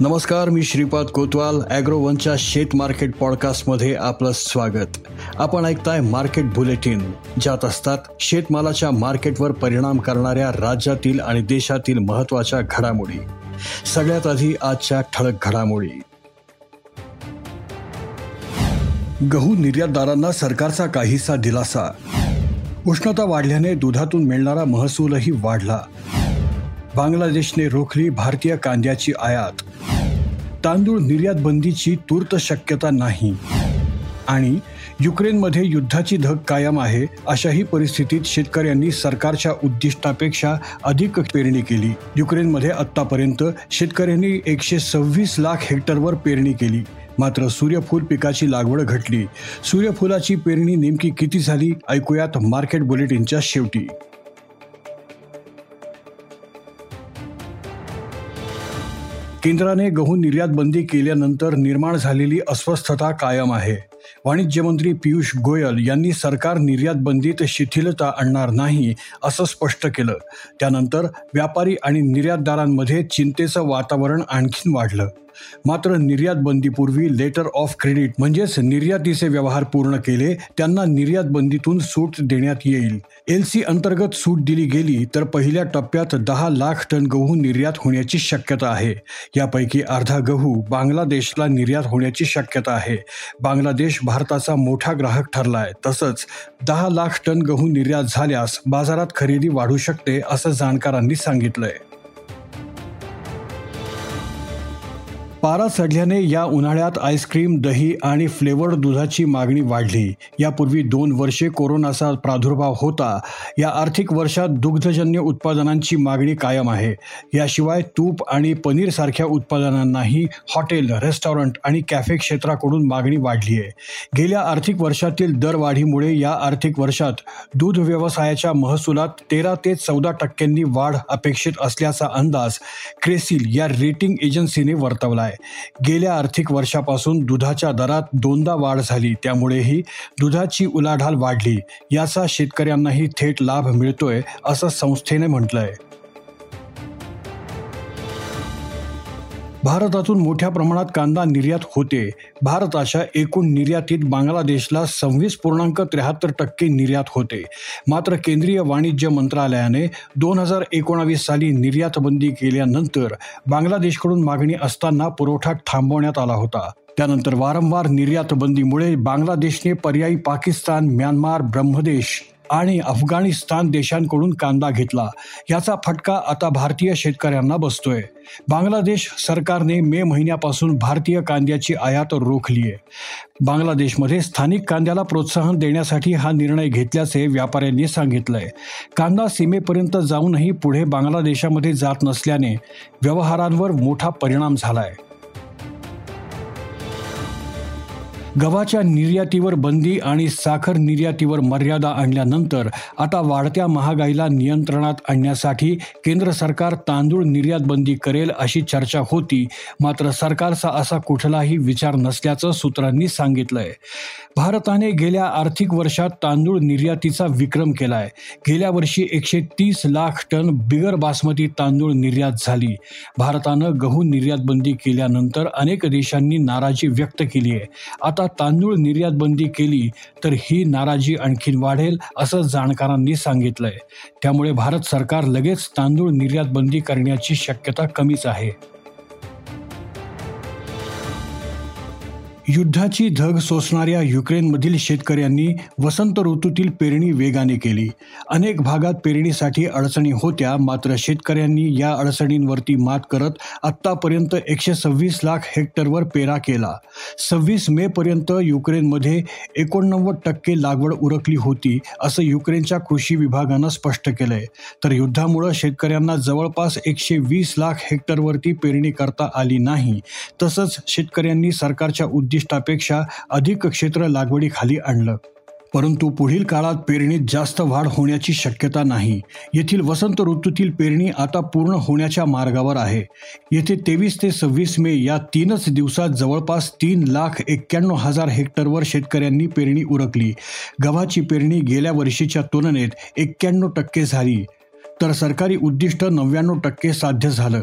नमस्कार मी श्रीपाद कोतवाल ॲग्रोवनच्या शेत मार्केट पॉडकास्टमध्ये आपलं स्वागत. आपण ऐकताय मार्केट बुलेटिन ज्यात असतात शेतमालाच्या मार्केटवर परिणाम करणाऱ्या राज्यातील आणि देशातील महत्त्वाच्या घडामोडी. सगळ्यात आधी आजच्या ठळक घडामोडी. गहू निर्यातदारांना सरकारचा काहीसा दिलासा. उष्णता वाढल्याने दुधातून मिळणारा महसूलही वाढला. बांगलादेशने रोखली भारतीय कांद्याची आयात. तांदूळ निर्यात बंदीची तूर्त शक्यता नाही. आणि युक्रेनमध्ये युद्धाची धग कायम आहे अशाही परिस्थितीत शेतकऱ्यांनी सरकारच्या उद्दिष्टापेक्षा अधिक पेरणी केली. युक्रेनमध्ये आत्तापर्यंत शेतकऱ्यांनी एकशे सव्वीस लाख हेक्टरवर पेरणी केली. मात्र सूर्यफूल पिकाची लागवड घटली. सूर्यफुलाची पेरणी नेमकी किती झाली ऐकूयात मार्केट बुलेटिनच्या शेवटी. केंद्राने गहू निर्यात बंदी केल्यानंतर निर्माण झालेली अस्वस्थता कायम आहे. वाणिज्य मंत्री पियुष गोयल यांनी सरकार निर्यात बंदीत शिथिलता आणणार नाही असं स्पष्ट केलं. त्यानंतर व्यापारी आणि निर्यातदारांमध्ये चिंतेचं वातावरण आणखीन वाढलं. मात्र निर्यात बंदीपूर्वी लेटर ऑफ क्रेडिट म्हणजेच निर्यातीचे व्यवहार पूर्ण केले त्यांना निर्यात बंदीतून सूट देण्यात येईल. एल सी अंतर्गत सूट दिली गेली तर पहिल्या टप्प्यात दहा लाख टन गहू निर्यात होण्याची शक्यता आहे. यापैकी अर्धा गहू बांगलादेशला निर्यात होण्याची शक्यता आहे. बांगलादेश भारताचा मोठा ग्राहक ठरला आहे तसंच दहा लाख टन गहू निर्यात झाल्यास बाजारात खरेदी वाढू शकते असं जाणकारांनी सांगितलंय. पारा चढल्याने या उन्हाळ्यात आईस्क्रीम दही आणि फ्लेवर्ड दुधाची मागणी वाढली. यापूर्वी दोन वर्षे कोरोनाचा प्रादुर्भाव होता. या आर्थिक वर्षात दुग्धजन्य उत्पादनांची मागणी कायम आहे. याशिवाय तूप आणि पनीर सारख्या उत्पादनांनाही हॉटेल रेस्टॉरंट आणि कॅफे क्षेत्राकडून मागणी वाढली आहे. गेल्या आर्थिक वर्षातील दरवाढीमुळे या आर्थिक वर्षात दूध व्यवसायाच्या महसुलात तेरा ते चौदा टक्क्यांनी वाढ अपेक्षित असल्याचा अंदाज क्रेसिल या रेटिंग एजन्सीने वर्तवला आहे गेल्या आर्थिक वर्षापासून दुधाच्या दरात दोनदा वाढ झाली. त्यामुळेही दुधाची उलाढाल वाढली. याचा शेतकऱ्यांनाही थेट लाभ मिळतोय असं संस्थेने म्हटलंय. भारतातून मोठ्या प्रमाणात कांदा निर्यात होते. भारताच्या एकूण निर्यातीत बांगलादेशला सव्वीस पूर्णांक त्र्याहत्तर टक्के निर्यात होते. मात्र केंद्रीय वाणिज्य मंत्रालयाने दोन हजार एकोणावीस साली निर्यातबंदी केल्यानंतर बांगलादेशकडून मागणी असताना पुरवठा थांबवण्यात आला होता. त्यानंतर वारंवार निर्यातबंदीमुळे बांगलादेशने पर्यायी पाकिस्तान म्यानमार ब्रह्मदेश आणि अफगाणिस्तान देशांकडून कांदा घेतला. याचा फटका आता भारतीय शेतकऱ्यांना बसतोय. बांगलादेश सरकारने मे महिन्यापासून भारतीय कांद्याची आयात रोखली आहे बांगलादेशमध्ये स्थानिक कांद्याला प्रोत्साहन देण्यासाठी हा निर्णय घेतल्याचे व्यापाऱ्यांनी सांगितलंय. कांदा सीमेपर्यंत जाऊनही पुढे बांगलादेशामध्ये जात नसल्याने व्यवहारांवर मोठा परिणाम झालाय. गव्हाच्या निर्यातीवर बंदी आणि साखर निर्यातीवर मर्यादा आणल्यानंतर आता वाढत्या महागाईला नियंत्रणात आणण्यासाठी केंद्र सरकार तांदूळ निर्यात बंदी करेल अशी चर्चा होती. मात्र सरकारचा असा कुठलाही विचार नसल्याचं सूत्रांनी सांगितलंय. भारताने गेल्या आर्थिक वर्षात तांदूळ निर्यातीचा विक्रम केलाय. गेल्या वर्षी एकशे तीस लाख टन बिगर बासमती तांदूळ निर्यात झाली. भारतानं गहू निर्यात बंदी केल्यानंतर अनेक देशांनी नाराजी व्यक्त केली आहे आता तांदूळ निर्यात बंदी केली तर ही नाराजी आणखीन वाढेल असं जाणकारांनी सांगितलंय. त्यामुळे भारत सरकार लगेच तांदूळ निर्यात बंदी करण्याची शक्यता कमीच आहे. युद्धाची धग सोसणाऱ्या युक्रेनमधील शेतकऱ्यांनी वसंत ऋतूतील पेरणी वेगाने केली. अनेक भागात पेरणीसाठी अडचणी होत्या मात्र शेतकऱ्यांनी या अडचणींवरती मात करत आत्तापर्यंत एकशे सव्वीस लाख हेक्टरवर पेरा केला. सव्वीस मे पर्यंत युक्रेनमध्ये एकोणनव्वद टक्के लागवड उरकली होती असं युक्रेनच्या कृषी विभागानं स्पष्ट केलंय. तर युद्धामुळं शेतकऱ्यांना जवळपास एकशे वीस लाख हेक्टरवरती पेरणी करता आली नाही. तसंच शेतकऱ्यांनी सरकारच्या उद्योग उद्दिष्टापेक्षा अधिक क्षेत्र लागवडीखाली आणलं. परंतु पुढील काळात पेरणीत जास्त वाढ होण्याची शक्यता नाही. येथील वसंत ऋतूतील पेरणी आता पूर्ण होण्याच्या मार्गावर आहे. येथे तेवीस ते सव्वीस मे या तीनच दिवसात जवळपास तीन लाख एक्क्याण्णव हजार हेक्टरवर शेतकऱ्यांनी पेरणी उरकली. गव्हाची पेरणी गेल्या वर्षीच्या तुलनेत एक्क्याण्णव टक्के झाली. तर सरकारी उद्दिष्ट नव्याण्णव टक्के साध्य झालं.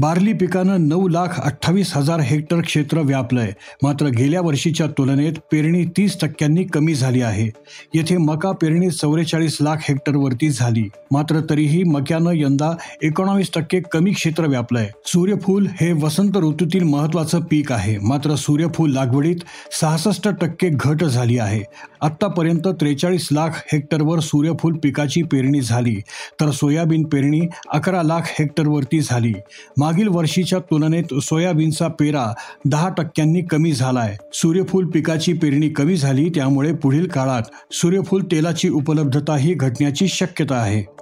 बार्ली पिकानं नऊ लाख अठ्ठावीस हजार हेक्टर क्षेत्र व्यापलंय. मात्र गेल्या वर्षीच्या तुलनेत पेरणी तीस टक्क्यांनी कमी झाली आहे. येथे मका पेरणी चौवेचाळीस लाख हेक्टरवरती झाली. मात्र तरीही मक्यानं यंदा एकोणावीस टक्के कमी क्षेत्र व्यापलंय. सूर्यफूल हे वसंत ऋतूतील महत्वाचं पीक आहे. मात्र सूर्यफूल लागवडीत सहासष्ट टक्के घट झाली आहे. आतापर्यंत त्रेचाळीस लाख हेक्टरवर सूर्यफूल पिकाची पेरणी झाली. तर सोयाबीन पेरणी अकरा लाख हेक्टरवरती झाली. मागील वर्षीच्या तुलनेत सोयाबीनचा पेरा दहा टक्क्यांनी कमी झालाय. सूर्यफूल पिकाची पेरणी कमी झाली त्यामुळे पुढील काळात सूर्यफूल तेलाची उपलब्धताही घटण्याची शक्यता आहे.